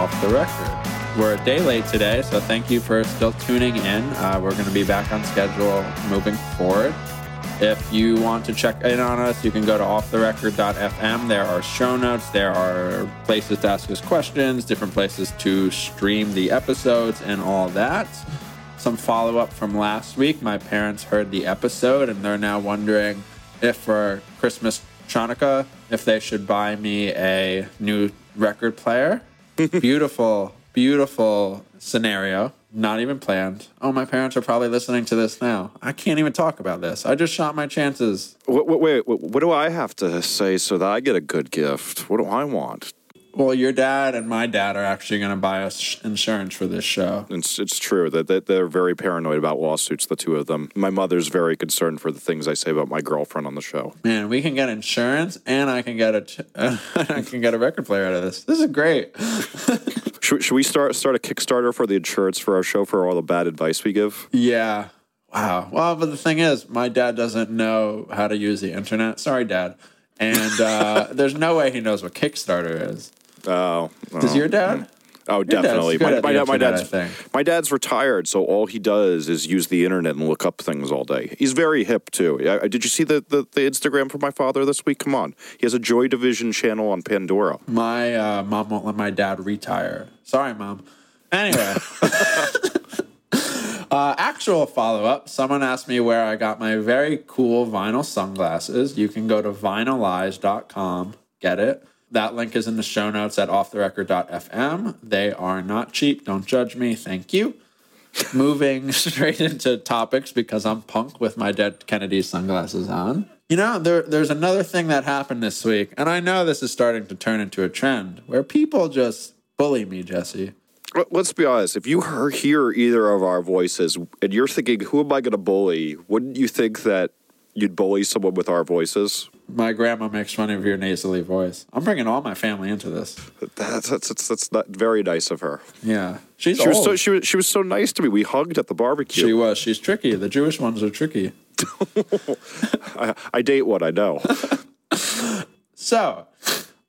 Off the Record. We're a day late today, so thank you for still tuning in. Uh, we're going to be back on schedule moving forward. If you want to check in on us, you can go to offtherecord.fm. There are show notes, there are places to ask us questions, different places to stream the episodes, and all that. Some follow up from last week. My parents heard the episode and they're now wondering if for Christmas Chanukah, if they should buy me a new record player. Beautiful, beautiful scenario. Not even planned. Oh, my parents are probably listening to this now. I can't even talk about this. I just shot my chances. Wait, wait, wait, what do I have to say so that I get a good gift? What do I want? Well, your dad and my dad are actually going to buy us insurance for this show. It's, it's true that that they're very paranoid about lawsuits, the two of them. My mother's very concerned for the things I say about my girlfriend on the show. Man, we can get insurance, and I can get a can get a record player out of this. This is great. Should, should we start start a Kickstarter for the insurance for our show for all the bad advice we give? Yeah. Wow. Well, but the thing is, my dad doesn't know how to use the internet. Sorry, Dad. And uh, there's no way he knows what Kickstarter is. Oh, Does your dad? Oh, dad's definitely. My, my, dad- my dad's my dad's retired, so all he does is use the internet and look up things all day. He's very hip too. I, I- did you see the, the the Instagram from my father this week? Come on, he has a Joy Division channel on Pandora. My uh, mom won't let my dad retire. Sorry, mom. Anyway. Uh, actual follow up. Someone asked me where I got my very cool vinyl sunglasses. You can go to vinylize.com, get it. That link is in the show notes at offtherecord.fm. They are not cheap. Don't judge me. Thank you. Moving straight into topics because I'm punk with my Dead Kennedy sunglasses on. You know, there, there's another thing that happened this week, and I know this is starting to turn into a trend where people just bully me, Jesse. Let- Let's be honest. If you hear either of our voices and you're thinking, "Who am I going to bully?" Wouldn't you think that you'd bully someone with our voices? My grandma makes fun of your nasally voice. I'm bringing all my family into this. That's that's that's, that's not very nice of her. Yeah, she's She was so she was she was so nice to me. We hugged at the barbecue. She was. She's tricky. The Jewish ones are tricky. I, I date what I know. So,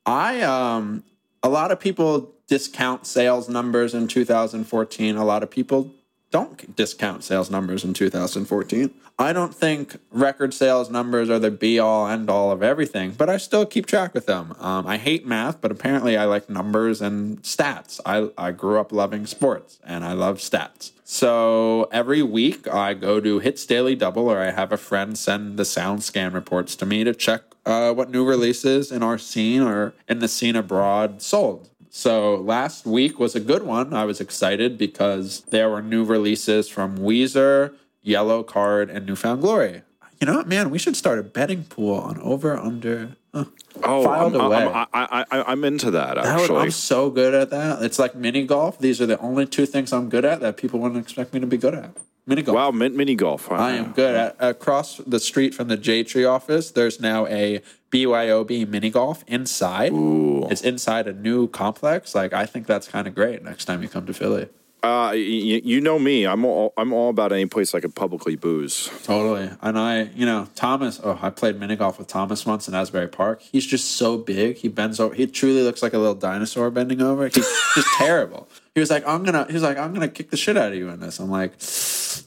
I um, a lot of people discount sales numbers in 2014. A lot of people don't discount sales numbers in 2014. I don't think record sales numbers are the be all end all of everything, but I still keep track with them. Um, I hate math, but apparently I like numbers and stats. I, I grew up loving sports and I love stats. So every week I go to Hits Daily Double or I have a friend send the SoundScan reports to me to check uh, what new releases in our scene or in the scene abroad sold. So last week was a good one. I was excited because there were new releases from Weezer, Yellowcard, and New Found Glory. You know what, man? We should start a betting pool on over under. Huh. Oh, I'm. I'm, I, I, I'm into that That would- actually. I'm so good at that. It's like mini golf. These are the only two things I'm good at that people wouldn't expect me to be good at. Mini golf. wow, min- mini golf. I am good at across the street from the J Tree office. There's now a BYOB mini golf inside. It's inside a new complex. Like I think that's kind of great. Next time you come to Philly, Uh, y- y- you know me. I'm all I'm all about any place I could publicly booze. totally. And I, you know, Thomas. Oh, I played mini golf with Thomas once in Asbury Park. He's just so big. He bends over. He truly looks like a little dinosaur bending over. He's just terrible. He was like, I'm gonna. He was like, I'm gonna kick the shit out of you in this. I'm like,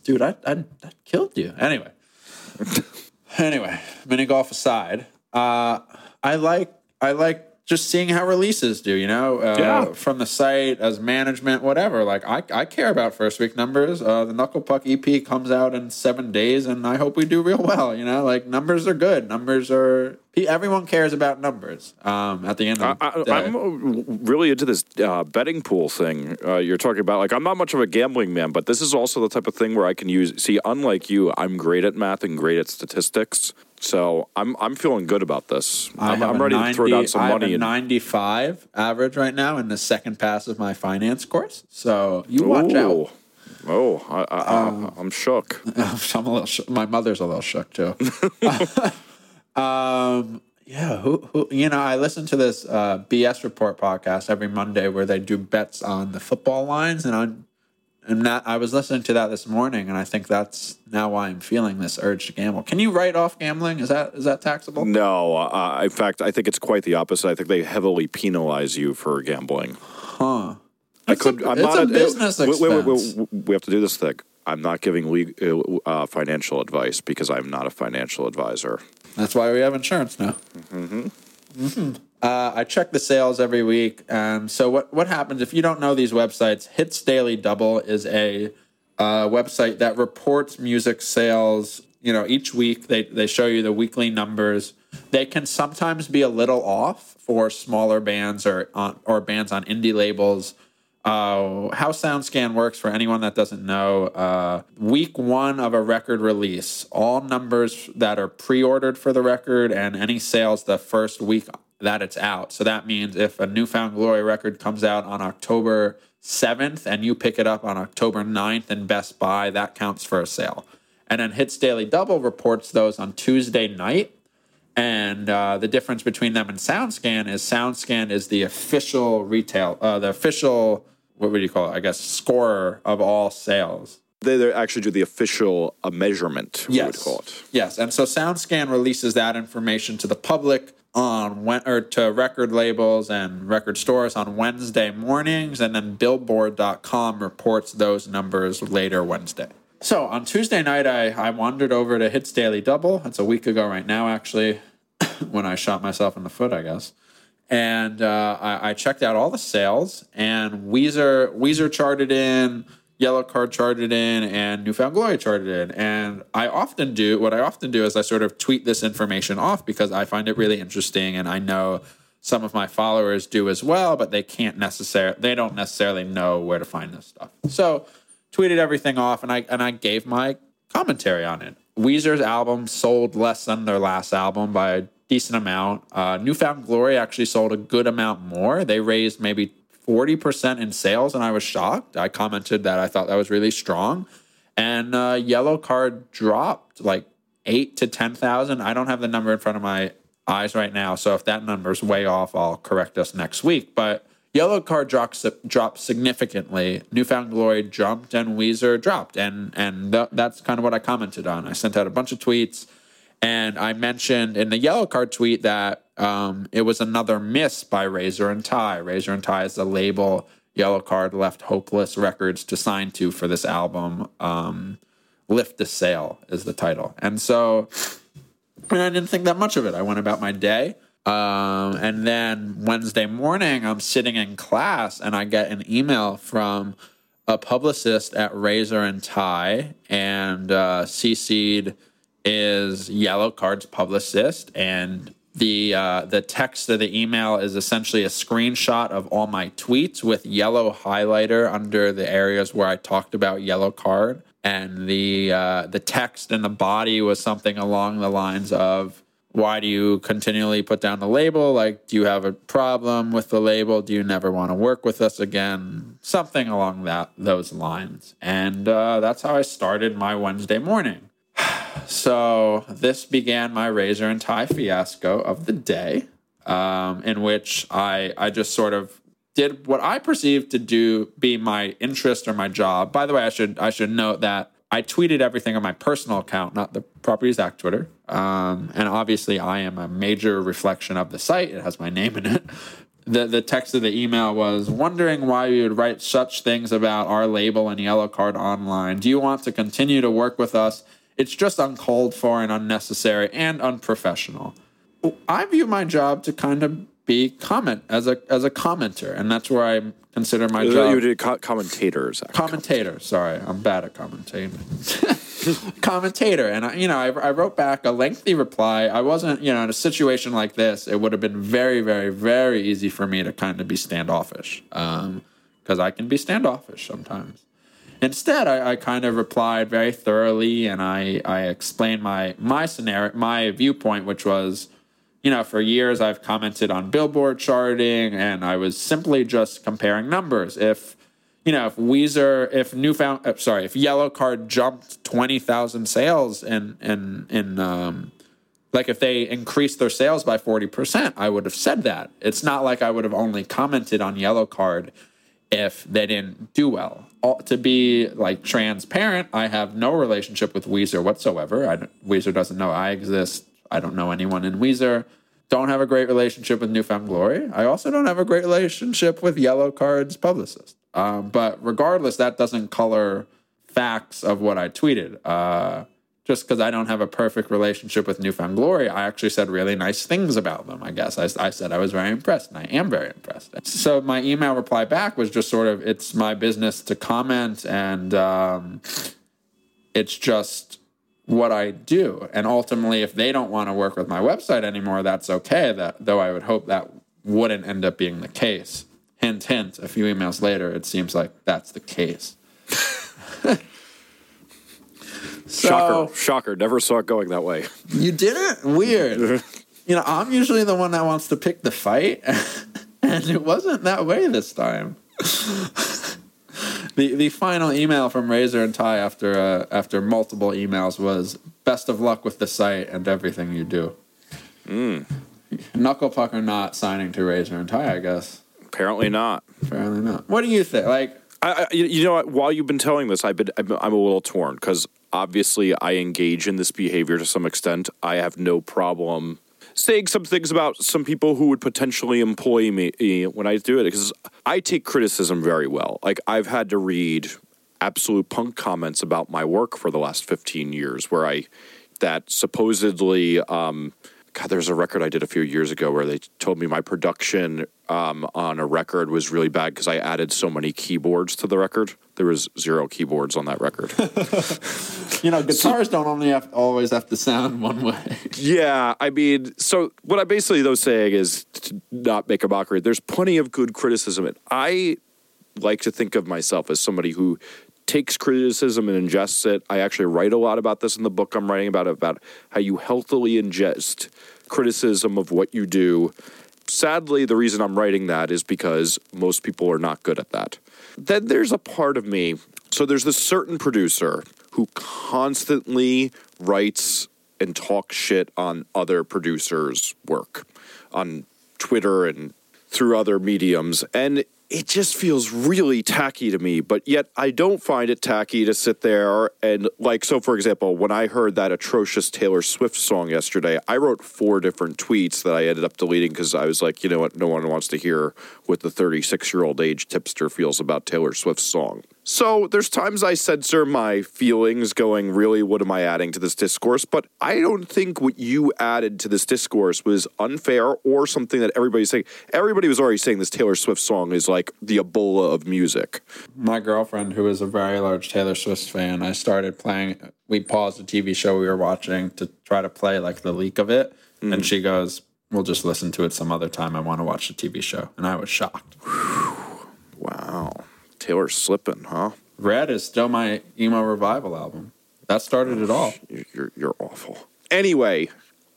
dude, I I, I killed you. Anyway. anyway, mini golf aside, uh, I like I like just seeing how releases do. You know, uh, Yeah. from the site as management, whatever. Like I I care about first week numbers. Uh, the Knuckle Puck EP comes out in seven days, and I hope we do real well. You know, like numbers are good. Numbers are everyone cares about numbers. Um, at the end of the I, day. I'm uh, really into this uh, betting pool thing uh, you're talking about. Like, I'm not much of a gambling man, but this is also the type of thing where I can use. See, unlike you, I'm great at math and great at statistics. So I'm I'm feeling good about this. I I'm, I'm a ready to throw down some I have money. a and, 95 average right now in the second pass of my finance course. So you watch out. Oh, I, I, I, I'm shook. I'm a little. Sh- my mother's a little shook too. um. Yeah. Who, who? You know, I listen to this uh, BS Report podcast every Monday where they do bets on the football lines, and on and that I was listening to that this morning, and I think that's now why I'm feeling this urge to gamble. Can you write off gambling? Is that is that taxable? No, uh, in fact, I think it's quite the opposite. I think they heavily penalize you for gambling. Huh? I It's could. a, I'm it's not a business wait, wait, wait, expense. wait, we have to do this thing. I'm not giving legal, uh, financial advice because I'm not a financial advisor. That's why we have insurance now. Mm-hmm. Uh, I check the sales every week, and so what what happens if you don't know these websites? Hits Daily Double is a uh, website that reports music sales. You know, each week they they show you the weekly numbers. They can sometimes be a little off for smaller bands or on, or bands on indie labels. Uh, how SoundScan works for anyone that doesn't know, uh, week one of a record release, all numbers that are pre-ordered for the record and any sales the first week that it's out. So that means if a New Found Glory record comes out on October 7th and you pick it up on October 9th in Best Buy, that counts for a sale. And then Hits Daily Double reports those on Tuesday night. And uh, the difference between them and SoundScan is SoundScan is the official retail, uh, the official, what would you call it? I guess scorer of all sales. They, they actually do the official uh, measurement. We would Yes. call it. Yes, and so SoundScan releases that information to the public on or to record labels and record stores on Wednesday mornings, and then Billboard.com reports those numbers later Wednesday. So on Tuesday night, I, I wandered over to Hits Daily Double. It's a week ago right now, actually, when I shot myself in the foot, I guess. And uh, I, I checked out all the sales, and Weezer Weezer charted in, Yellowcard charted in, and New Found Glory charted in. And I often do what I often do is I sort of tweet this information off because I find it really interesting, and I know some of my followers do as well, but they can't necessarily they don't necessarily know where to find this stuff. So tweeted everything off, and I and I gave my commentary on it. Weezer's album sold less than their last album by a decent amount. Uh, New Found Glory actually sold a good amount more. They raised maybe 40% in sales, and I was shocked. I commented that I thought that was really strong. And uh, Yellowcard dropped like eight to 10,000. I don't have the number in front of my eyes right now. So if that number's way off, I'll correct us next week. But Yellowcard dropped, dropped significantly. New Found Glory jumped and Weezer dropped. And, and th- that's kind of what I commented on. I sent out a bunch of tweets. And I mentioned in the Yellowcard tweet that um, it was another miss by Razor and Tie. Razor and Tie is the label Yellowcard left Hopeless Records to sign to for this album. Um, Lift the Sail is the title. And so and I didn't think that much of it. I went about my day. Um, and then Wednesday morning, I'm sitting in class and I get an email from a publicist at Razor and Tie, and uh, CC'd is Yellowcard's publicist, and the uh, the text of the email is essentially a screenshot of all my tweets with yellow highlighter under the areas where I talked about Yellowcard, and the uh, the text in the body was something along the lines of. Why do you continually put down the label? Like, do you have a problem with the label? Do you never want to work with us again? Something along that those lines. And uh, that's how I started my Wednesday morning. So this began my razor and tie fiasco of the day, um, in which I I just sort of did what I perceived to do be my interest or my job. By the way, I should I should note that I tweeted everything on my personal account, not the PropertyOfZack Twitter. Um, and obviously, I am a major reflection of the site. It has my name in it. The, the text of the email was wondering why you would write such things about our label and Yellowcard online. Do you want to continue to work with us? It's just uncalled for and unnecessary and unprofessional. I view my job to kind of be comment as a as a commenter, and that's where I consider my uh, job. You did co- commentators. Commentator. Sorry, I'm bad at commentating. Commentator, and I, you know, I, I wrote back a lengthy reply. I wasn't, you know, in a situation like this, it would have been very, very, very easy for me to kind of be standoffish, um, because I can be standoffish sometimes. Instead, I, I kind of replied very thoroughly, and I I explained my my scenario, my viewpoint, which was you know, for years I've commented on Billboard charting, and I was simply just comparing numbers. If you know, if Weezer, if New Found, uh, sorry, if Yellowcard jumped twenty thousand sales, and and in um, like if they increased their sales by forty percent, I would have said that. It's not like I would have only commented on Yellowcard if they didn't do well. To be like transparent, I have no relationship with Weezer whatsoever. I Weezer doesn't know I exist. I don't know anyone in Weezer. Don't have a great relationship with New Found Glory. I also don't have a great relationship with Yellowcard's publicist. Um, but regardless, that doesn't color facts of what I tweeted. Uh, just because I don't have a perfect relationship with New Found Glory, I actually said really nice things about them. I guess I, I said I was very impressed, and I am very impressed. So my email reply back was just sort of, it's my business to comment, and um, it's just what I do. And ultimately, if they don't want to work with my website anymore, that's okay. That though I would hope that wouldn't end up being the case. Hint, hint. A few emails later, it seems like that's the case. so, Shocker. Shocker. Never saw it going that way. you didn't? Weird. you know, I'm usually the one that wants to pick the fight, and it wasn't that way this time. the the final email from Razor and Tie after uh, after multiple emails was best of luck with the site and everything you do. Knuckle pucker not signing to Razor and Tie, I guess. Apparently not. Apparently not. What do you think? Like, I, you know? While you've been telling this, I've been I'm, I'm a little torn because obviously I engage in this behavior to some extent. I have no problem saying some things about some people who would potentially employ me eh, when I do it because I take criticism very well. Like I've had to read AbsolutePunk comments about my work for the last 15 years where I that supposedly um God, there's a record I did a few years ago where they told me my production um, on a record was really bad because I added so many keyboards to the record. There was zero keyboards on that record. you know, guitars don't only have always have to sound one way. yeah, I mean, so what I basically though saying is to not make a mockery. There's plenty of good criticism, and I like to think of myself as somebody who takes criticism and ingests it. I actually write a lot about this in the book I'm writing about about how you healthily ingest criticism of what you do. Sadly, the reason I'm writing that is because most people are not good at that. Then there's a part of me. So there's this certain producer who constantly writes and talks shit on other producers' work on Twitter and through other mediums. And it just feels really tacky to me, but yet I don't find it tacky to sit there and, like, so for example, when I heard that atrocious Taylor Swift song yesterday, I wrote four different tweets that I ended up deleting because I was like, you know what, no one wants to hear what the 36 year old age tipster feels about Taylor Swift's song. So there's times I censor my feelings going, really, what am I adding to this discourse? But I don't think what you added to this discourse was unfair or something that everybody's saying. Everybody was already saying this Taylor Swift song is like the Ebola of music. My girlfriend, who is a very large Taylor Swift fan, I started playing. We paused a TV show we were watching to try to play like the leak of it, and mm. she goes, "We'll just listen to it some other time. I want to watch the TV show," and I was shocked. Wow. Taylor slipping, huh? Red is still my emo revival album. That started it all. You're, you're, you're awful. Anyway,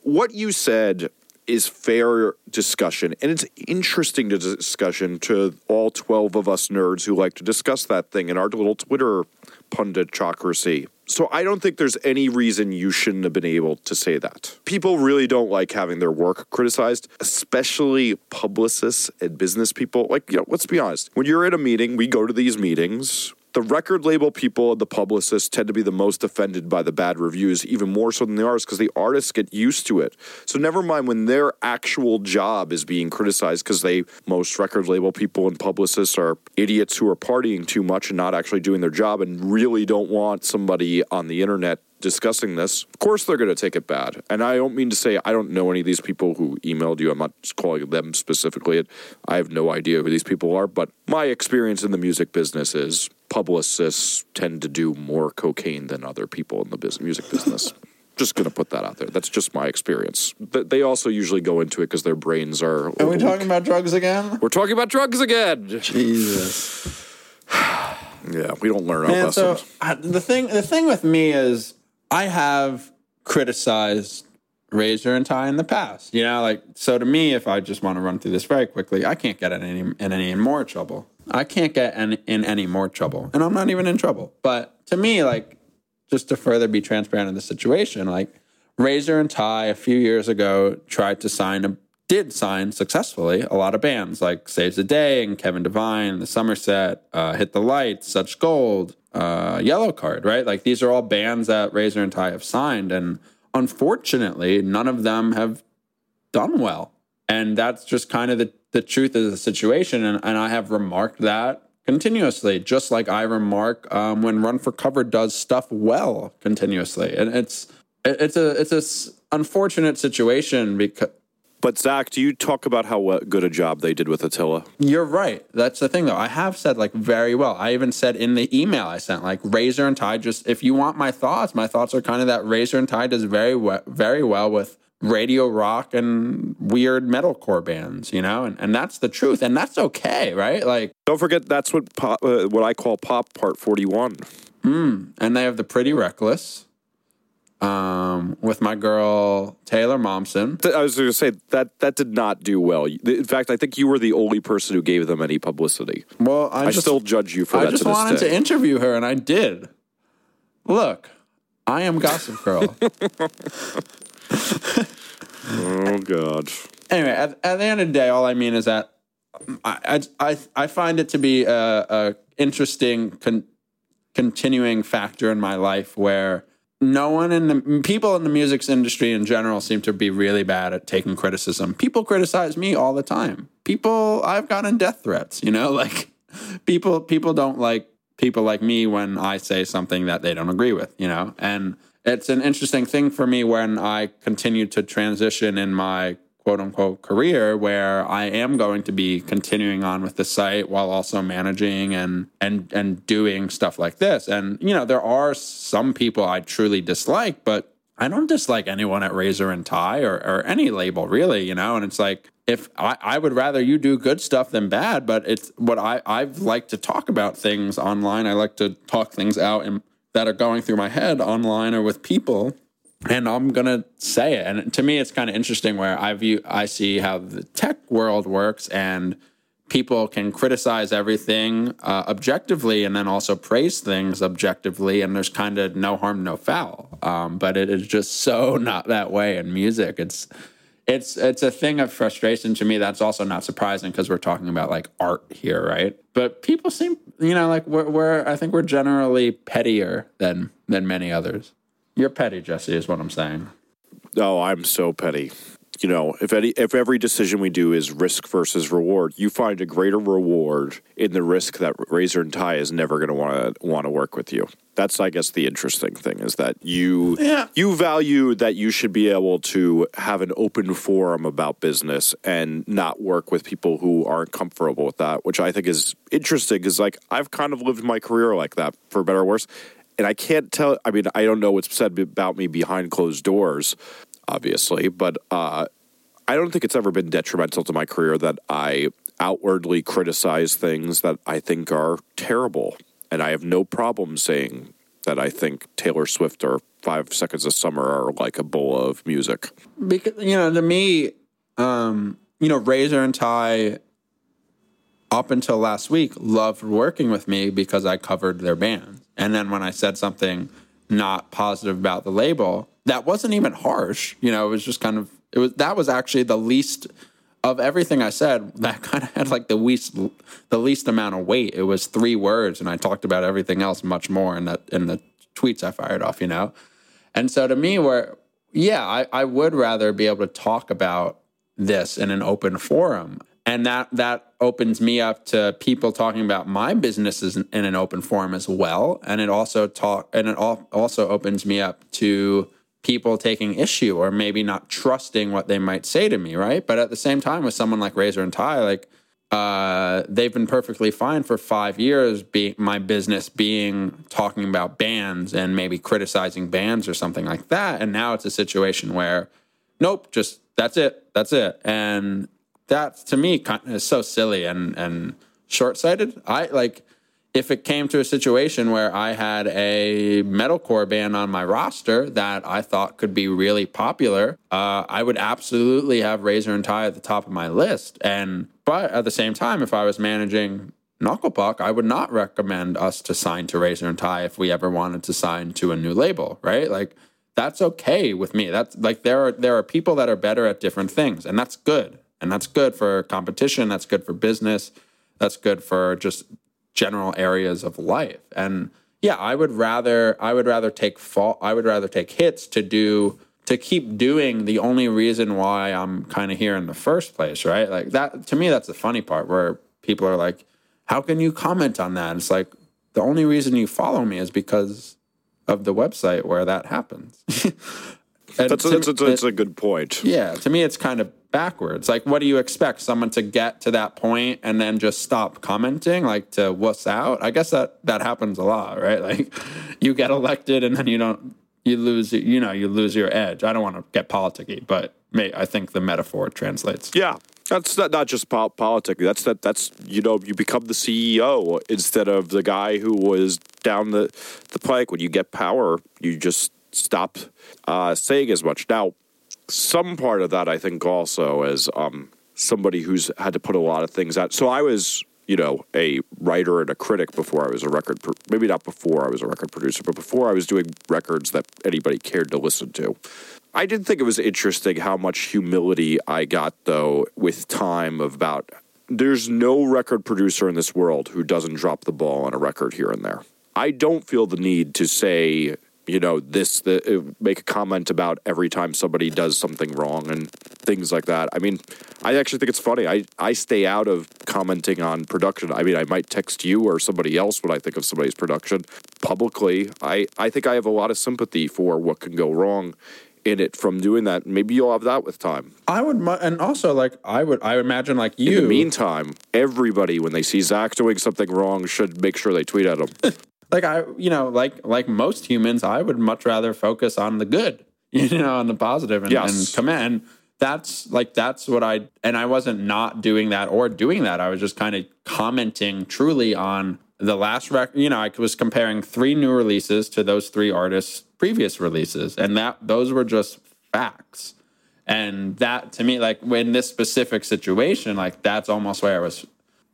what you said is fair discussion, and it's interesting to discussion to all 12 of us nerds who like to discuss that thing in our little Twitter punditocracy. So I don't think there's any reason you shouldn't have been able to say that. People really don't like having their work criticized, especially publicists and business people. Like, you know, let's be honest. When you're in a meeting, we go to these meetings. The record label people and the publicists tend to be the most offended by the bad reviews, even more so than the artists, because the artists get used to it. So never mind when their actual job is being criticized, because they most record label people and publicists are idiots who are partying too much and not actually doing their job and really don't want somebody on the internet discussing this, of course they're going to take it bad. And I don't mean to say I don't know any of these people who emailed you. I'm not calling them specifically. I have no idea who these people are. But my experience in the music business is publicists tend to do more cocaine than other people in the music business. just going to put that out there. That's just my experience. But they also usually go into it because their brains are. Are we talking about drugs again? We're talking about drugs again. Jesus. Yeah, we don't learn our Man, lessons. so I, the thing the thing with me is I have criticized Razor and Tie in the past. You know, like so to me, if I just want to run through this very quickly, I can't get in any in any more trouble. I can't get in, in any more trouble, and I'm not even in trouble. But to me, like just to further be transparent in the situation, like Razor and Tie a few years ago tried to sign a did sign successfully a lot of bands like Saves the Day and Kevin Devine, The Summer Set, uh, Hit the Lights, Such Gold, uh, Yellowcard, right? Like these are all bands that Razor and Tie have signed. And unfortunately, none of them have done well. And that's just kind of the, the truth of the situation. And, and I have remarked that continuously, just like I remark um, when Run for Cover does stuff well continuously. And it's it's a it's a, unfortunate situation because But Zack, do you talk about how good a job they did with Attila? You're right. That's the thing, though. I have said like very well. I even said in the email I sent like Razor and Tie. Just if you want my thoughts, my thoughts are kind of that Razor and Tie does very we- very well with radio rock and weird metalcore bands, you know, and and that's the truth, and that's okay, right? Like, Don't forget that's what pop, uh, what I call pop part forty one. and they have the Pretty Reckless, um, with my girl Taylor Momsen. I was going to say that that did not do well. In fact, I think you were the only person who gave them any publicity. Well, I, I just still judge you for I that I just to wanted day. to interview her, and I did. Look, I am Gossip Girl. oh God. anyway, at, at the end of the day, all I mean is that I I I, I find it to be a, a interesting con, continuing factor in my life where no one in the people in the music industry in general seem to be really bad at taking criticism. People criticize me all the time. People I've gotten death threats, you know, like people people don't like people like me when I say something that they don't agree with, you know. And it's an interesting thing for me when I continue to transition in my quote unquote career where I am going to be continuing on with the site while also managing and and and doing stuff like this. And you know, there are some people I truly dislike, but I don't dislike anyone at Razor and Tie or, or any label really, you know, and it's like if I, I would rather you do good stuff than bad, but it's what I, I've like to talk about things online. I like to talk things out and that are going through my head online or with people and I'm gonna say it. And to me, it's kind of interesting where I view, I see how the tech world works, and people can criticize everything uh, objectively, and then also praise things objectively, and there's kind of no harm, no foul. Um, but it is just so not that way in music. It's it's it's a thing of frustration to me. That's also not surprising because we're talking about like art here, right? But people seem, you know, like we're, we're I think we're generally pettier than than many others. You're petty, Jesse, is what I'm saying. Oh, I'm so petty. You know, if any, if every decision we do is risk versus reward, you find a greater reward in the risk that Razor and Tie is never going to want to want to work with you. That's, I guess, the interesting thing is that you Yeah. you value that you should be able to have an open forum about business and not work with people who aren't comfortable with that, which I think is interesting. Because like I've kind of lived my career like that, for better or worse. And I can't tell. I mean, I don't know what's said about me behind closed doors, obviously, but uh, I don't think it's ever been detrimental to my career that I outwardly criticize things that I think are terrible. And I have no problem saying that I think Taylor Swift or Five Seconds of Summer are like Ebola of music. because you know to me um you know razor and tie up until last week loved working with me because i covered their band and then when i said something not positive about the label that wasn't even harsh. You know it was just kind of it was that was actually the least of everything i said. That kind of had like the least the least amount of weight. It was three words and i talked about everything else much more in that in the tweets i fired off you know? And so to me, where yeah, I, I would rather be able to talk about this in an open forum. And that that opens me up to people talking about my businesses in, in an open forum as well. And it also talk and it al- also opens me up to people taking issue or maybe not trusting what they might say to me, right? But at the same time, with someone like Razor and Tie, like uh, they've been perfectly fine for five years. Be my business being talking about bands and maybe criticizing bands or something like that, and now it's a situation where, nope, just that's it, that's it, and that to me is so silly and and short sighted. I like if it came to a situation where I had a metalcore band on my roster that I thought could be really popular, uh, I would absolutely have Razor and Tie at the top of my list. And but at the same time, if I was managing Knuckle Puck, I would not recommend us to sign to Razor and Tie if we ever wanted to sign to a new label, right? Like that's okay with me. That's like there are there are people that are better at different things, and that's good. And that's good for competition. That's good for business. That's good for just general areas of life. And yeah, I would rather I would rather take fall I would rather take hits to do to keep doing the only reason why I'm kind of here in the first place, right? Like that to me, that's the funny part where people are like, "How can you comment on that?" It's like the only reason you follow me is because of the website where that happens. that's, a, that's, a, that's a good point. Yeah, to me, it's kind of backwards. Like, what do you expect someone to get to that point and then just stop commenting, like to wuss out? I guess that that happens a lot, right? Like, you get elected and then you don't, you lose, you know, you lose your edge. I don't want to get politicky, but may, I think the metaphor translates. Yeah, that's not, not just po- politics. That's that. That's you know, you become the CEO instead of the guy who was down the the pike. When you get power, you just stop uh, saying as much. Now, some part of that, I think, also as um, somebody who's had to put a lot of things out. So I was, you know, a writer and a critic before I was a record. Pro- maybe not before I was a record producer, but before I was doing records that anybody cared to listen to. I did think it was interesting how much humility I got, though, with time about there's no record producer in this world who doesn't drop the ball on a record here and there. I don't feel the need to say you know this the uh, make a comment about every time somebody does something wrong and things like that i mean i actually think it's funny i i stay out of commenting on production i mean i might text you or somebody else when i think of somebody's production publicly i i think i have a lot of sympathy for what can go wrong in it from doing that. Maybe you'll have that with time. I would, and also like I would, I imagine like you. In the meantime, everybody when they see Zack doing something wrong should make sure they tweet at him. like I, you know, like like most humans, I would much rather focus on the good, you know, on the positive and, yes. and commend. That's like that's what I and I wasn't not doing that or doing that. I was just kind of commenting truly on the last record. You know, I was comparing three new releases to those three artists' previous releases, and that those were just facts. And that to me, like in this specific situation, like that's almost where I was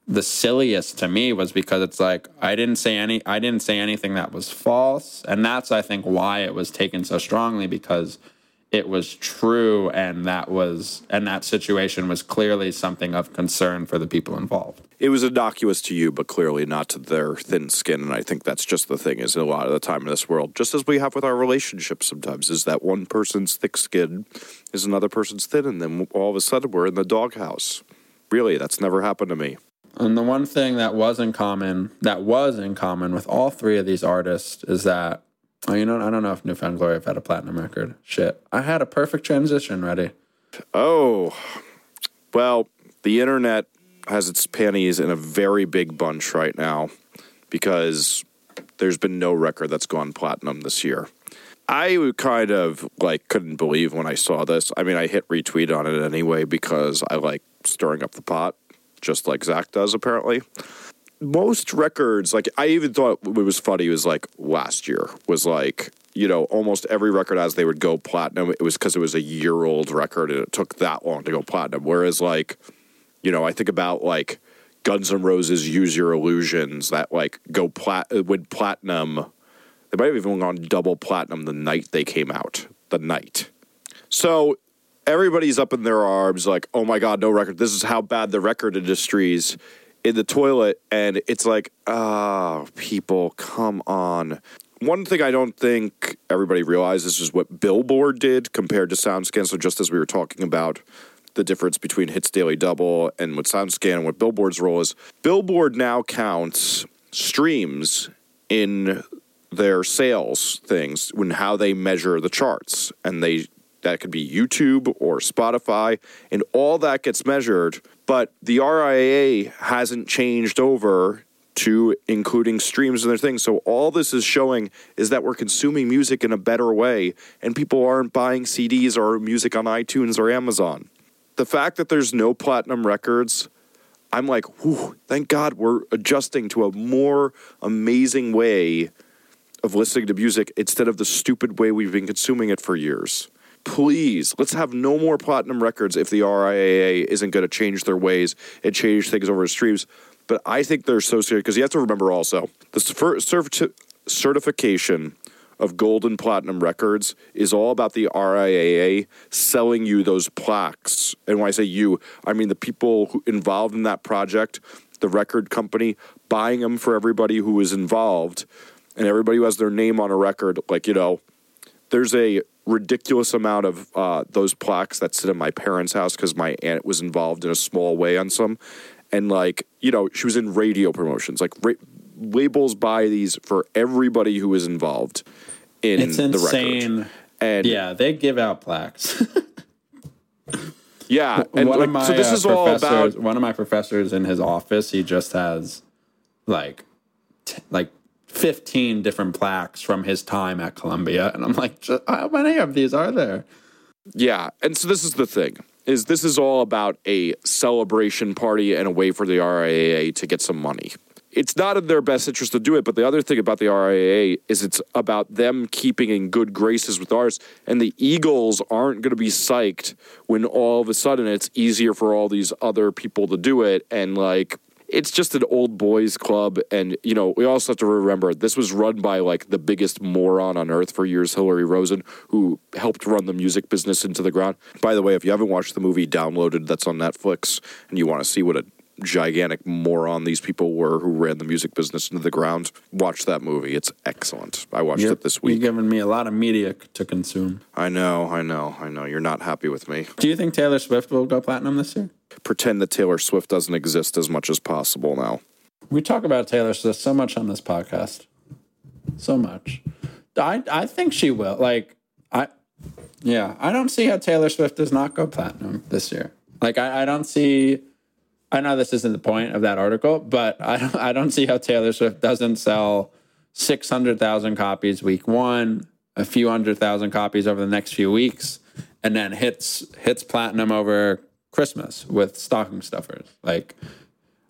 the silliest to me was because it's like I didn't say any I didn't say anything that was false and that's I think why it was taken so strongly because it was true and that was and that situation was clearly something of concern for the people involved. It was innocuous to you but clearly not to their thin skin and I think that's just the thing is a lot of the time in this world just as we have with our relationships sometimes is that one person's thick skin is another person's thin and then all of a sudden we're in the doghouse. Really, that's never happened to me. And the one thing that was in common, that was in common with all three of these artists, is that, oh, you know, I don't know if New Found Glory have had a platinum record. Shit, I had a perfect transition ready. Oh, well, the internet has its panties in a very big bunch right now because there's been no record that's gone platinum this year. I kind of like couldn't believe when I saw this. I mean, I hit retweet on it anyway because I like stirring up the pot just like Zack does, apparently. Most records, like I even thought it was funny, was like last year was like, you know, almost every record as they would go platinum, it was because it was a year old record and it took that long to go platinum. Whereas, like, you know, I think about like Guns N' Roses Use Your Illusions that like go plat uh, with platinum. They might have even gone double platinum the night they came out. The night. So everybody's up in their arms, like, oh my God, no record. This is how bad the record industry's in the toilet. And it's like, ah, oh, people, come on. One thing I don't think everybody realizes is what Billboard did compared to SoundScan. So, just as we were talking about the difference between Hits Daily Double and what SoundScan and what Billboard's role is, Billboard now counts streams in their sales things when how they measure the charts and they that could be YouTube or Spotify, and all that gets measured. But the RIAA hasn't changed over to including streams and their things. So all this is showing is that we're consuming music in a better way, and people aren't buying CDs or music on iTunes or Amazon. The fact that there's no platinum records, I'm like, whew, thank God we're adjusting to a more amazing way of listening to music instead of the stupid way we've been consuming it for years please let's have no more platinum records if the RIAA isn't going to change their ways and change things over streams. But I think they're so because you have to remember also the certification of gold and platinum records is all about the RIAA selling you those plaques. And when I say you, I mean the people involved in that project, the record company buying them for everybody who was involved and everybody who has their name on a record. Like, you know, there's a ridiculous amount of uh, those plaques that sit in my parents' house because my aunt was involved in a small way on some. And like, you know, she was in radio promotions. Like, ra- labels buy these for everybody who is involved in It's the insane. record. And yeah, Yeah, they give out plaques. Yeah, and one like, of my so this uh, is all about one of my professors in his office. He just has like t- like fifteen different plaques from his time at Columbia, and I'm like, how many of these are there? Yeah, and so this is the thing: is this is all about a celebration party and a way for the RIAA to get some money. It's not in their best interest to do it, but the other thing about the RIAA is it's about them keeping in good graces with ours, and the Eagles aren't going to be psyched when all of a sudden it's easier for all these other people to do it, and like it's just an old boys club and you know we also have to remember this was run by like the biggest moron on earth for years Hilary Rosen who helped run the music business into the ground. By the way if you haven't watched the movie downloaded that's on netflix and you want to see what a gigantic moron these people were who ran the music business into the ground watch that movie it's excellent i watched it this week. You're giving me a lot of media to consume. i know i know i know you're not happy with me Do you think Taylor Swift will go platinum this year? pretend that taylor swift doesn't exist as much as possible now We talk about Taylor Swift so much on this podcast, so much. I I think she will. Like I, yeah, I don't see how Taylor Swift does not go platinum this year. Like I, I don't see. I know this isn't the point of that article, but I don't, I don't see how Taylor Swift doesn't sell six hundred thousand copies week one, a few hundred thousand copies over the next few weeks, and then hits hits platinum over Christmas with stocking stuffers. Like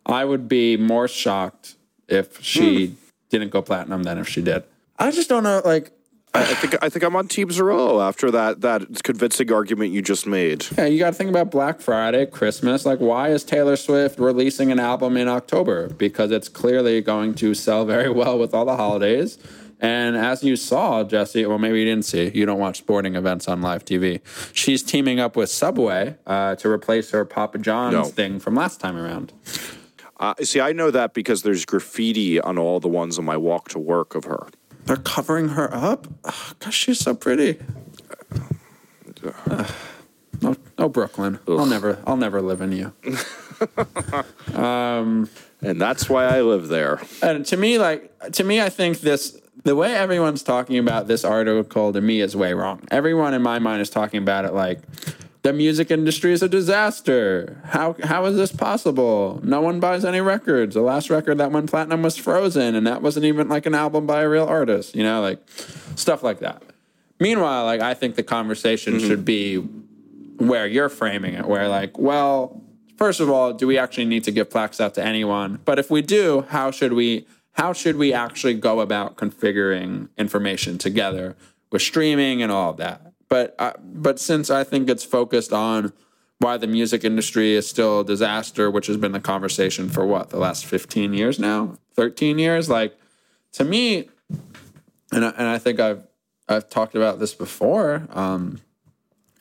I would be more shocked if she hmm. didn't go platinum than if she did. I just don't know. Like, I think I think I'm on Team Zero after that that convincing argument you just made. yeah, you got to think about Black Friday, Christmas. Like, why is Taylor Swift releasing an album in October? Because it's clearly going to sell very well with all the holidays. And as you saw, Jesse, well, maybe you didn't see, you don't watch sporting events on live TV. She's teaming up with Subway uh, to replace her Papa John's No. thing from last time around. Uh, see, I know that because there's graffiti on all the ones on my walk to work of her. They're covering her up. Ugh, gosh, she's so pretty. Ugh. no, no, Brooklyn. I'll never, I'll never live in you. Um, and that's why I live there. And to me, like to me, I think this the way everyone's talking about this article to me is way wrong. Everyone in my mind is talking about it like the music industry is a disaster. How how is this possible? No one buys any records. The last record that went platinum was Frozen, and that wasn't even like an album by a real artist. You know, like stuff like that. Meanwhile, like I think the conversation mm-hmm. should be where you're framing it, where like, well, first of all, do we actually need to give plaques out to anyone? But if we do, how should we how should we actually go about configuring information together with streaming and all of that? But uh, but since I think it's focused on why the music industry is still a disaster, which has been the conversation for what the last 15 years now, 13 years, like to me, and I, and I think I've I've talked about this before. Um,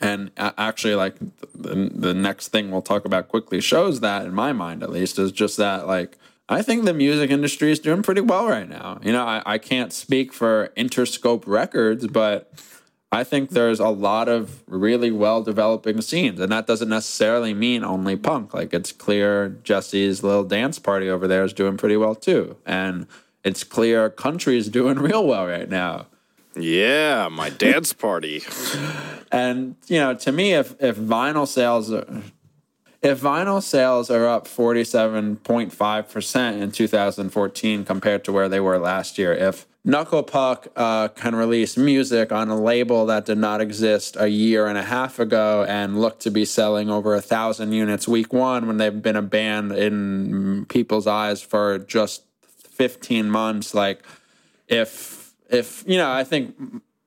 and actually, like the, the next thing we'll talk about quickly shows that, in my mind at least, is just that like I think the music industry is doing pretty well right now. You know, I, I can't speak for Interscope Records, but I think there's a lot of really well developing scenes, and that doesn't necessarily mean only punk. Like it's clear Jesse's little dance party over there is doing pretty well too, and it's clear country is doing real well right now. Yeah, my dance party. And you know, to me, if if vinyl sales are, if vinyl sales are up forty seven point five percent in two thousand fourteen compared to where they were last year, if Knuckle Puck uh, can release music on a label that did not exist a year and a half ago and look to be selling over a thousand units week one when they've been a band in people's eyes for just fifteen months, like if if you know, I think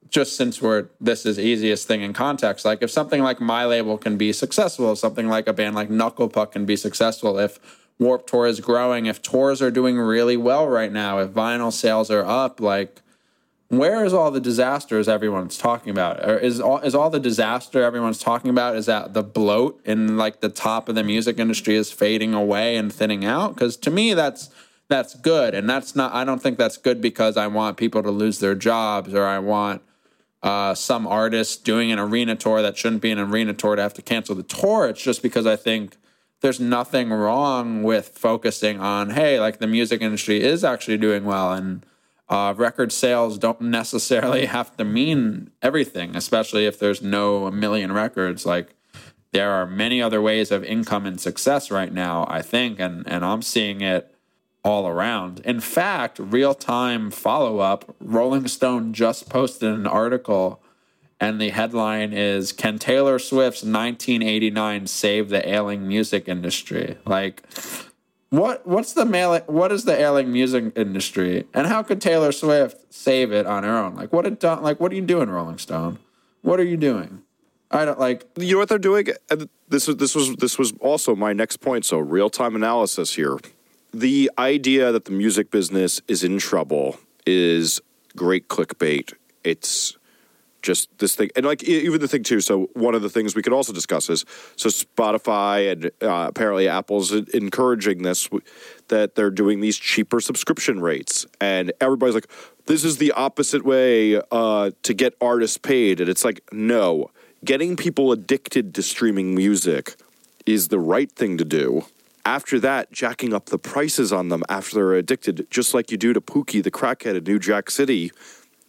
just since we're this is easiest thing in context, like if something like my label can be successful, something like a band like Knuckle Puck can be successful, if Warped Tour is growing, if tours are doing really well right now, if vinyl sales are up, like where is all the disasters everyone's talking about? Or is all is all the disaster everyone's talking about is that the bloat in like the top of the music industry is fading away and thinning out? Because to me, that's that's good, and that's not. I don't think that's good because I want people to lose their jobs or I want uh, some artists doing an arena tour that shouldn't be an arena tour to have to cancel the tour. It's just because I think there's nothing wrong with focusing on hey, like the music industry is actually doing well and uh, record sales don't necessarily have to mean everything, especially if there's no million records. Like there are many other ways of income and success right now, I think, and and I'm seeing it all around. In fact, real time follow up, Rolling Stone just posted an article, and the headline is Can Taylor Swift's 1989 save the ailing music industry? Like, what what's the mailing what is the ailing music industry and how could Taylor Swift save it on her own? Like what it done like what are you doing, Rolling Stone? What are you doing? I don't like You know what they're doing? This was this was this was also my next point. So real time analysis here. The idea that the music business is in trouble is great clickbait. It's just this thing, and like even the thing too. So one of the things we could also discuss is so Spotify and uh, apparently Apple's en- encouraging this that they're doing these cheaper subscription rates, and everybody's like, "This is the opposite way uh, to get artists paid," and it's like, no, getting people addicted to streaming music is the right thing to do. After that, jacking up the prices on them after they're addicted, just like you do to Pookie the crackhead in New Jack City.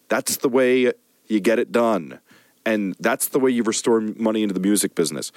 That's the way you get it done. And that's the way you restore money into the music business.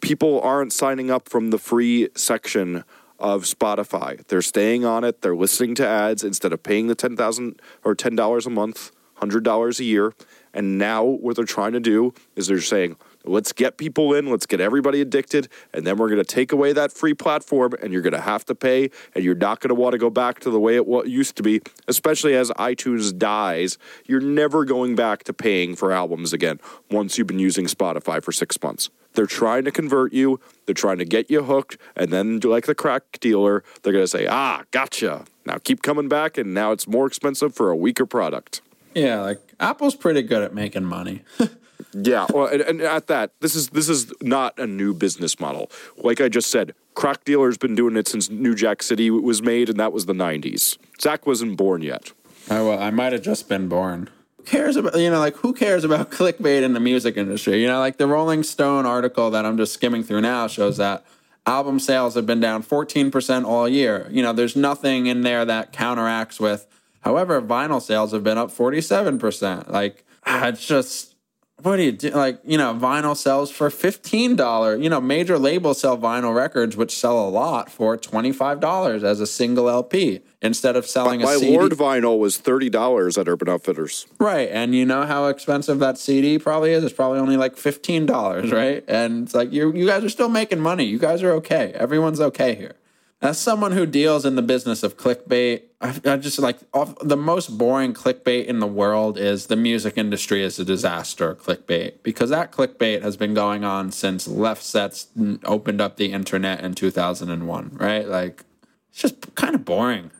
People aren't signing up from the free section of Spotify. They're staying on it, they're listening to ads instead of paying the 10,000 or $10 a month, $100 a year. And now what they're trying to do is they're saying, let's get people in, let's get everybody addicted, and then we're going to take away that free platform and you're going to have to pay and you're not going to want to go back to the way it used to be, especially as iTunes dies. You're never going back to paying for albums again once you've been using Spotify for 6 months. They're trying to convert you, they're trying to get you hooked, and then like the crack dealer, they're going to say, "Ah, gotcha. Now keep coming back and now it's more expensive for a weaker product." yeah, like Apple's pretty good at making money. Yeah, well, and, and at that, this is this is not a new business model. Like I just said, crack dealer's been doing it since New Jack City was made, and that was the '90s. Zack wasn't born yet. I, well, I might have just been born. Who cares about you know like who cares about clickbait in the music industry? You know, like the Rolling Stone article that I'm just skimming through now shows that album sales have been down 14% all year. You know, there's nothing in there that counteracts with. However, vinyl sales have been up 47%. Like it's just what do you do? Like, you know, vinyl sells for $15. You know, major labels sell vinyl records, which sell a lot for $25 as a single LP instead of selling My a CD. Lord vinyl was thirty dollars at Urban Outfitters. Right. And you know how expensive that CD probably is? It's probably only like $15, right? And it's like, you, you guys are still making money. You guys are okay. Everyone's okay here. As someone who deals in the business of clickbait, I, I just like off, the most boring clickbait in the world is the music industry is a disaster clickbait because that clickbait has been going on since left sets opened up the internet in 2001, right? Like it's just kind of boring.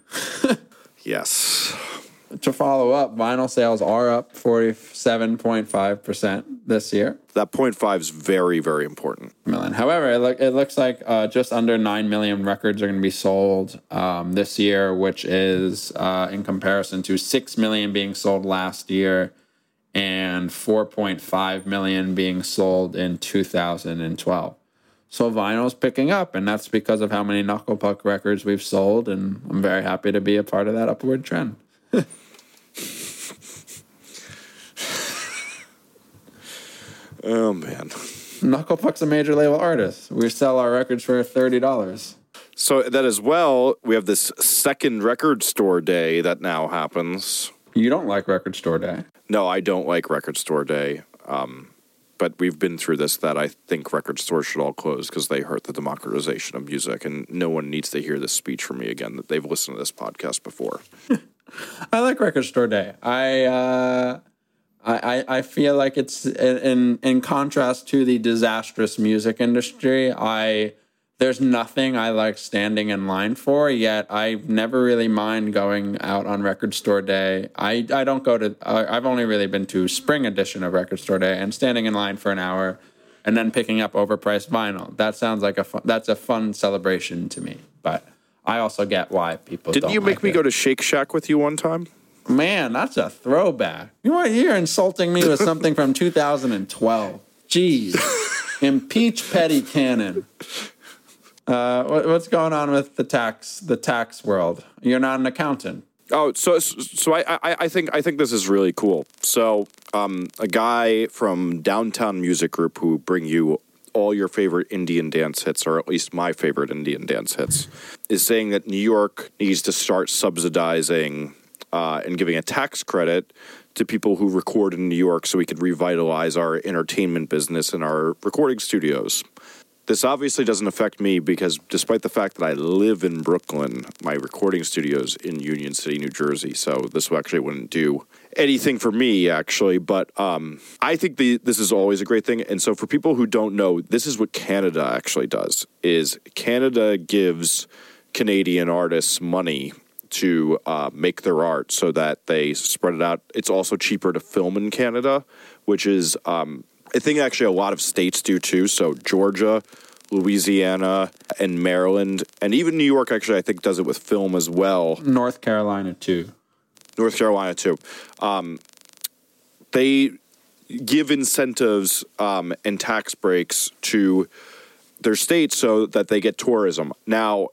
Yes. to follow up, vinyl sales are up 47.5% this year. That point five is very, very important. Million. However, it, look, it looks like uh, just under 9 million records are going to be sold um, this year, which is uh, in comparison to 6 million being sold last year and 4.5 million being sold in 2012. So vinyl's picking up, and that's because of how many Knuckle Puck records we've sold, and I'm very happy to be a part of that upward trend. Oh man. Knuckle Puck's a major label artist. We sell our records for thirty dollars. So that as well, we have this second record store day that now happens. You don't like record store day. No, I don't like record store day. Um, but we've been through this that I think record stores should all close because they hurt the democratization of music, and no one needs to hear this speech from me again. That they've listened to this podcast before. I like record store day. I uh, I, I feel like it's in in contrast to the disastrous music industry. I there's nothing I like standing in line for. Yet I never really mind going out on Record Store Day. I I don't go to. I've only really been to Spring Edition of Record Store Day and standing in line for an hour, and then picking up overpriced vinyl. That sounds like a fun, that's a fun celebration to me. But I also get why people. Didn't you make like me it. go to Shake Shack with you one time? Man, that's a throwback. You you're insulting me with something from 2012. Jeez. Impeach Petty Cannon. Uh, what, what's going on with the tax the tax world? You're not an accountant. Oh, so so I, I I think I think this is really cool. So, um, a guy from Downtown Music Group who bring you all your favorite Indian dance hits, or at least my favorite Indian dance hits, is saying that New York needs to start subsidizing uh, and giving a tax credit to people who record in New York, so we could revitalize our entertainment business and our recording studios. This obviously doesn't affect me because despite the fact that I live in Brooklyn, my recording studio's in Union City, New Jersey. So this actually wouldn't do anything for me, actually. But um, I think the, this is always a great thing. And so for people who don't know, this is what Canada actually does: is Canada gives Canadian artists money to uh, make their art so that they spread it out. It's also cheaper to film in Canada, which is um, I think actually a lot of states do too. So Georgia, Louisiana, and Maryland, and even New York actually I think does it with film as well. North Carolina too. North Carolina too. Um, they give incentives um, and tax breaks to their states so that they get tourism. Now,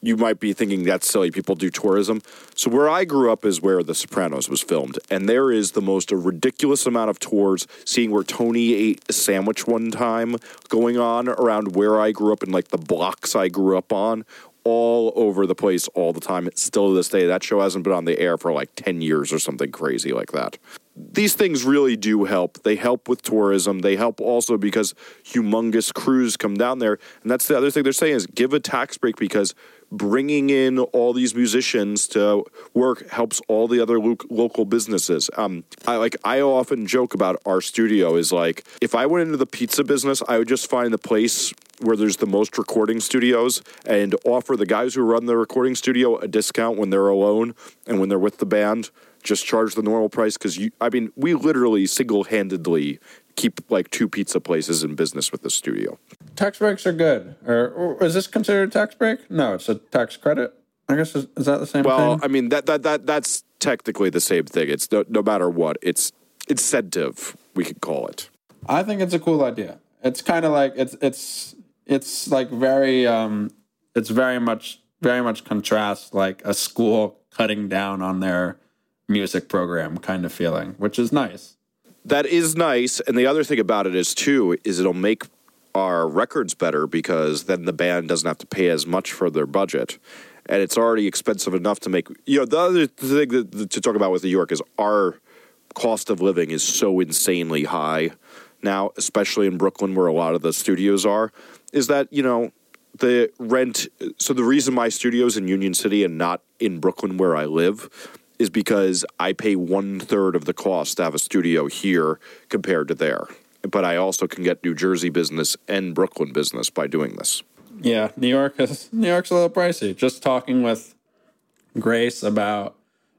you might be thinking that's silly. People do tourism. So where I grew up is where The Sopranos was filmed, and there is the most ridiculous amount of tours. Seeing where Tony ate a sandwich one time going on around where I grew up and like the blocks I grew up on, all over the place all the time. It's still to this day. That show hasn't been on the air for like ten years or something crazy like that. These things really do help. They help with tourism. They help also because humongous crews come down there, and that's the other thing they're saying is give a tax break because bringing in all these musicians to work helps all the other lo- local businesses. Um, I like I often joke about our studio is like if I went into the pizza business, I would just find the place where there's the most recording studios and offer the guys who run the recording studio a discount when they're alone and when they're with the band. Just charge the normal price because you. I mean, we literally single-handedly keep like two pizza places in business with the studio. Tax breaks are good. Or, or is this considered a tax break? No, it's a tax credit. I guess is, is that the same thing? Well, thing? I mean that that that that's technically the same thing. It's no, no matter what. It's incentive. We could call it. I think it's a cool idea. It's kind of like it's it's it's like very um it's very much very much contrasts like a school cutting down on their music program kind of feeling, which is nice. That is nice. And the other thing about it is too is it'll make our records better because then the band doesn't have to pay as much for their budget. And it's already expensive enough to make. You know, the other thing that, to talk about with New York is our cost of living is so insanely high now, especially in Brooklyn where a lot of the studios are. Is that you know the rent? So the reason my studio's in Union City and not in Brooklyn where I live is because I pay one third of the cost to have a studio here compared to there. But I also can get New Jersey business and Brooklyn business by doing this. Yeah, New York is New York's a little pricey. Just talking with Grace about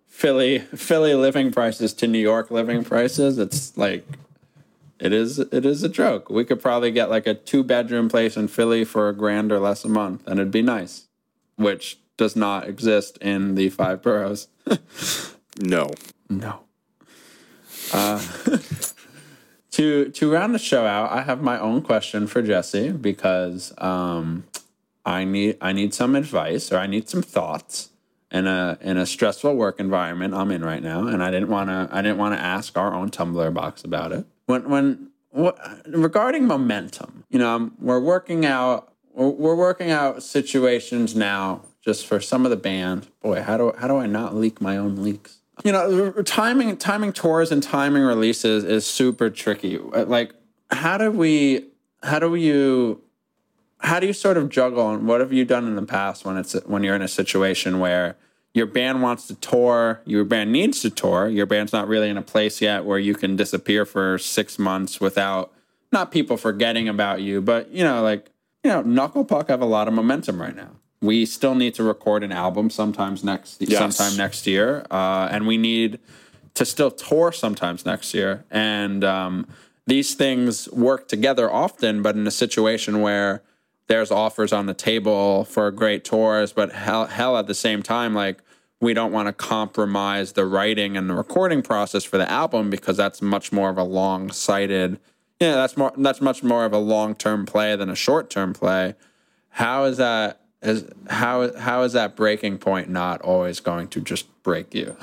Philly Philly living prices to New York living prices, it's like it is it is a joke. We could probably get like a two bedroom place in Philly for a grand or less a month, and it'd be nice. Which does not exist in the five boroughs. No. No. Uh, to to round the show out, I have my own question for Jesse because um, I need I need some advice or I need some thoughts in a in a stressful work environment I'm in right now, and I didn't want to I didn't want to ask our own Tumblr box about it. When when what, regarding momentum, you know, um, we're working out we're, we're working out situations now just for some of the band. Boy, how do how do I not leak my own leaks? You know, timing timing tours and timing releases is super tricky. Uh, like, how do we how do you how do you sort of juggle and what have you done in the past when it's when you're in a situation where your band wants to tour, your band needs to tour, your band's not really in a place yet where you can disappear for 6 months without not people forgetting about you, but you know, like you know, Knuckle Puck have a lot of momentum right now. We still need to record an album sometimes next Yes. sometime next year, uh, and we need to still tour sometimes next year. And um, these things work together often, but in a situation where there's offers on the table for great tours, but hell, hell at the same time, like we don't want to compromise the writing and the recording process for the album because that's much more of a long sighted yeah, that's more that's much more of a long term play than a short term play. How is that is how how is that breaking point not always going to just break you?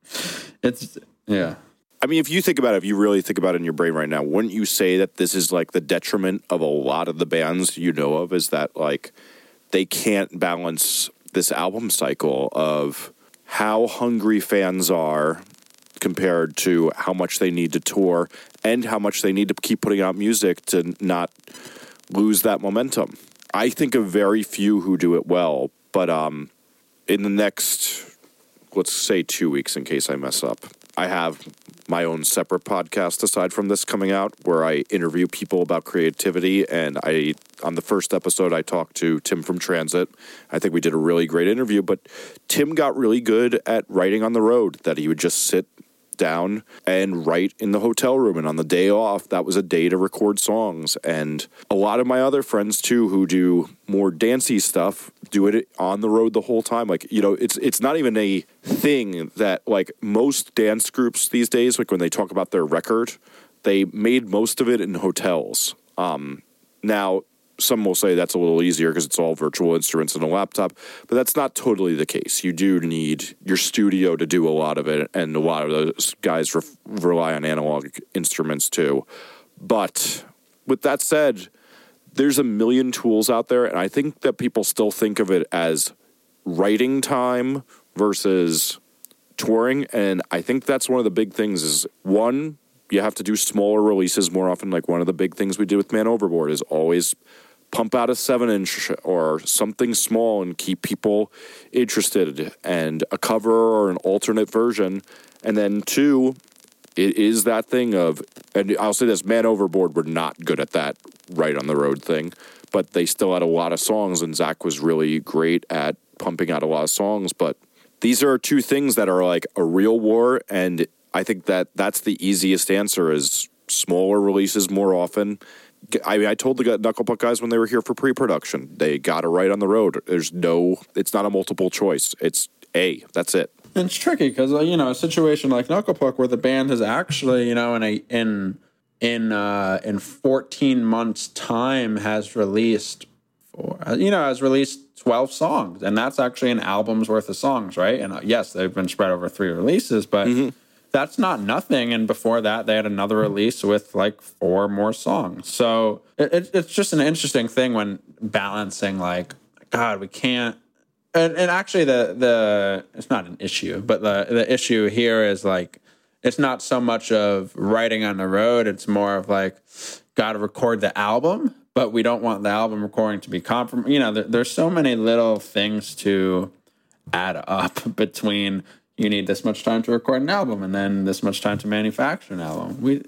it's yeah. I mean, if you think about it, if you really think about it in your brain right now, wouldn't you say that this is like the detriment of a lot of the bands you know of? Is that like they can't balance this album cycle of how hungry fans are compared to how much they need to tour and how much they need to keep putting out music to not lose that momentum. I think of very few who do it well, but um, in the next, let's say two weeks, in case I mess up, I have my own separate podcast aside from this coming out where I interview people about creativity. And I, on the first episode, I talked to Tim from Transit. I think we did a really great interview, but Tim got really good at writing on the road, that he would just sit down and write in the hotel room. And on the day off, that was a day to record songs. And a lot of my other friends too, who do more dancey stuff, do it on the road the whole time. Like you know, it's it's not even a thing that like most dance groups these days. Like when they talk about their record, they made most of it in hotels. Um, now some will say that's a little easier because it's all virtual instruments and a laptop, but that's not totally the case. You do need your studio to do a lot of it, and a lot of those guys ref rely on analog instruments too. But with that said, there's a million tools out there, and I think that people still think of it as writing time versus touring and i think that's one of the big things is one you have to do smaller releases more often like one of the big things we did with man overboard is always pump out a seven inch or something small and keep people interested and a cover or an alternate version. And then two it is that thing of and i'll say this man overboard were not good at that right on the road thing but they still had a lot of songs and Zack was really great at pumping out a lot of songs. But these are two things that are like a real war and i think that that's the easiest answer is smaller releases more often I mean, I told the Knuckle Puck guys when they were here for pre-production, they got it right on the road. There's no, it's not a multiple choice. It's A. That's it. And it's tricky because uh, you know a situation like Knuckle Puck where the band has actually you know in a in in uh, in 14 months time has released four, uh, you know has released 12 songs and that's actually an album's worth of songs right and uh, yes they've been spread over three releases but that's not nothing. And before that they had another release with like four more songs. So it, it, it's just an interesting thing when balancing like god we can't and, and actually the the it's not an issue but the the issue here is like it's not so much of writing on the road. It's more of like got to record the album but we don't want the album recording to be compromised you know there, there's so many little things to add up between you need this much time to record an album and then this much time to manufacture an album. We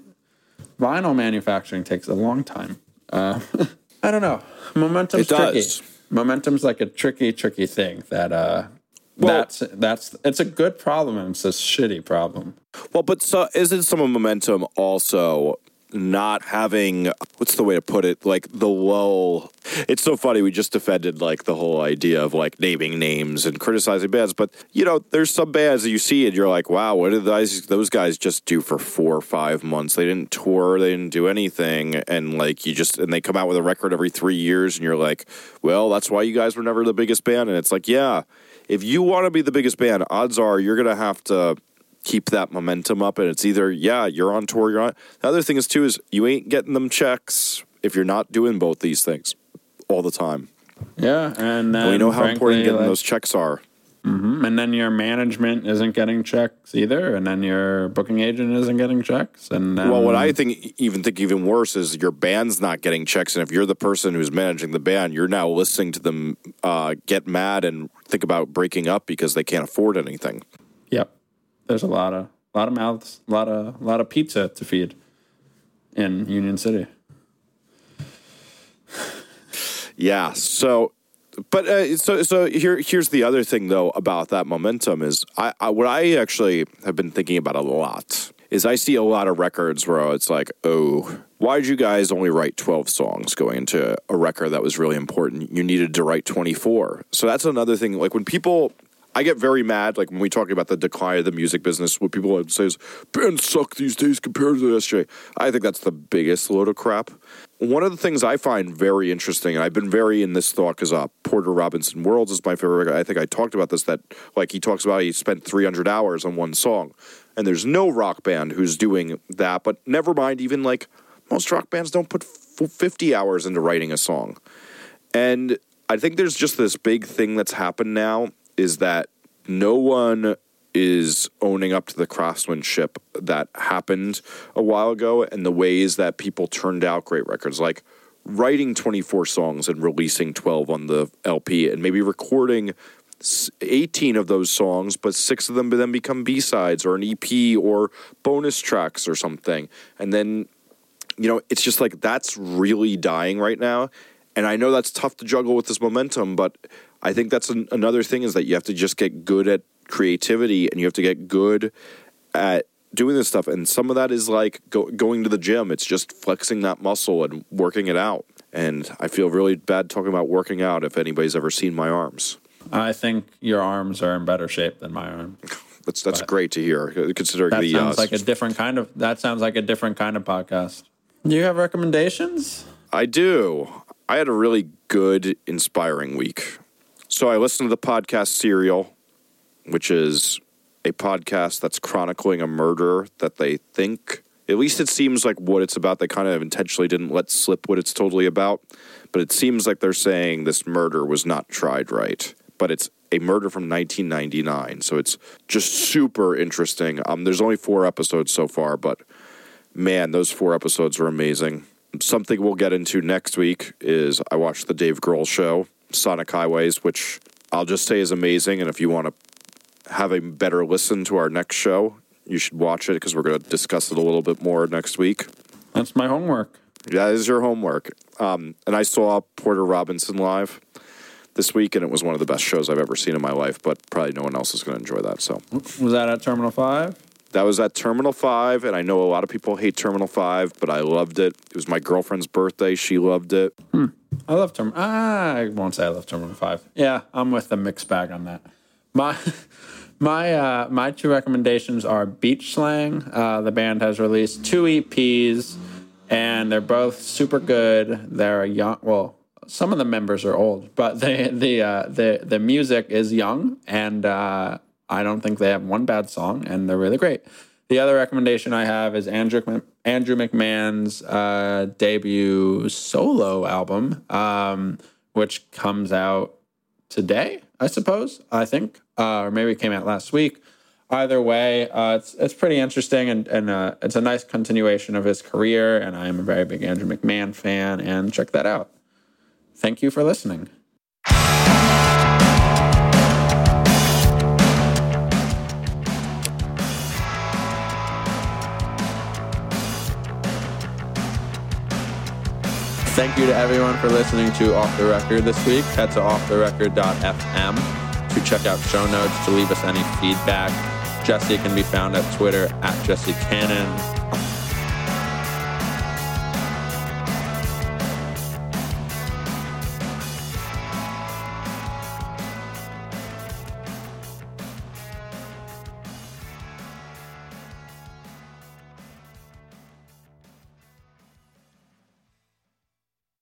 vinyl manufacturing takes a long time. Uh, i don't know. Momentum's It tricky. momentum's like a tricky tricky thing that uh Well- that's that's it's a good problem and it's a shitty problem. Well, but so isn't some of momentum also not having what's the way to put it? Like the lull. It's so funny we just defended like the whole idea of like naming names and criticizing bands but you know there's some bands that you see and you're like wow what did those those guys just do for four or five months? They didn't tour they didn't do anything and like you just and they come out with a record every three years and you're like well that's why you guys were never the biggest band and it's like yeah if you want to be the biggest band odds are you're gonna have to keep that momentum up and it's either yeah you're on tour you're on the other thing is too is you ain't getting them checks if you're not doing both these things all the time. Yeah and then and we know how important getting like- those checks are. Mhm. and then your management isn't getting checks either and then your booking agent isn't getting checks and then, well what i think even think even worse is your band's not getting checks and if you're the person who's managing the band you're now listening to them uh, get mad and think about breaking up because they can't afford anything. Yep there's a lot of lot of mouths a lot of a lot of pizza to feed in union city Yeah. So, but uh, so so here here's the other thing though about that momentum is I, I what I actually have been thinking about a lot is I see a lot of records where it's like, oh, why did you guys only write 12 songs going into a record that was really important? You needed to write 24. So that's another thing. Like when people, I get very mad, like when we talk about the decline of the music business, what people would say is, bands suck these days compared to yesterday. I think that's the biggest load of crap. One of the things I find very interesting, and I've been very in this thought because uh, Porter Robinson Worlds is my favorite. record. I think I talked about this that like he talks about he spent 300 hours on one song, and there's no rock band who's doing that. But never mind, even like most rock bands don't put f- 50 hours into writing a song, and I think there's just this big thing that's happened now is that no one is owning up to the craftsmanship that happened a while ago and the ways that people turned out great records like writing 24 songs and releasing 12 on the LP and maybe recording 18 of those songs but 6 of them then become B-sides or an EP or bonus tracks or something. And then you know it's just like that's really dying right now. And I know that's tough to juggle with this momentum but I think that's an, another thing is that you have to just get good at creativity and you have to get good at doing this stuff. And some of that is like go, going to the gym. It's just flexing that muscle and working it out. And I feel really bad talking about working out if anybody's ever seen my arms. I think your arms are in better shape than my arm. That's that's great to hear. Considering That the sounds uh, like a different kind of. That sounds like a different kind of podcast. Do you have recommendations? I do. I had a really good, inspiring week. So I listened to the podcast Serial, which is a podcast that's chronicling a murder that they think, at least it seems like what it's about. They kind of intentionally didn't let slip what it's totally about, but it seems like they're saying this murder was not tried right. But it's a murder from 1999, so it's just super interesting. Um, there's only four episodes so far, but man, those four episodes were amazing. Something we'll get into next week is I watched the Dave Grohl show, Sonic Highways, which I'll just say is amazing. And if you want to have a better listen to our next show, you should watch it because we're going to discuss it a little bit more next week. That's my homework. That is your homework. Um, and I saw Porter Robinson live this week, and it was one of the best shows I've ever seen in my life. But probably no one else is going to enjoy that. So Was that at Terminal Five? that was at Terminal 5, and I know a lot of people hate Terminal 5, but I loved it. It was my girlfriend's birthday. She loved it. I love. Ah, I won't say I love Terminal Five. Yeah, I'm with the mixed bag on that. My my uh, my two recommendations are Beach Slang. Uh, the band has released two EPs, and they're both super good. They're young. Well, some of the members are old, but the the uh, the the music is young, and uh, I don't think they have one bad song, and they're really great. The other recommendation I have is Andrew Andrew McMahon's uh, debut solo album, um, which comes out today, I suppose. I think, uh, or maybe it came out last week. Either way, uh, it's it's pretty interesting and and uh, it's a nice continuation of his career. And I am a very big Andrew McMahon fan. And check that out. Thank you for listening. Thank you to everyone for listening to Off the Record this week. Head to offtherecord.fm to check out show notes, to leave us any feedback. Jesse can be found at Twitter at Jesse Cannon.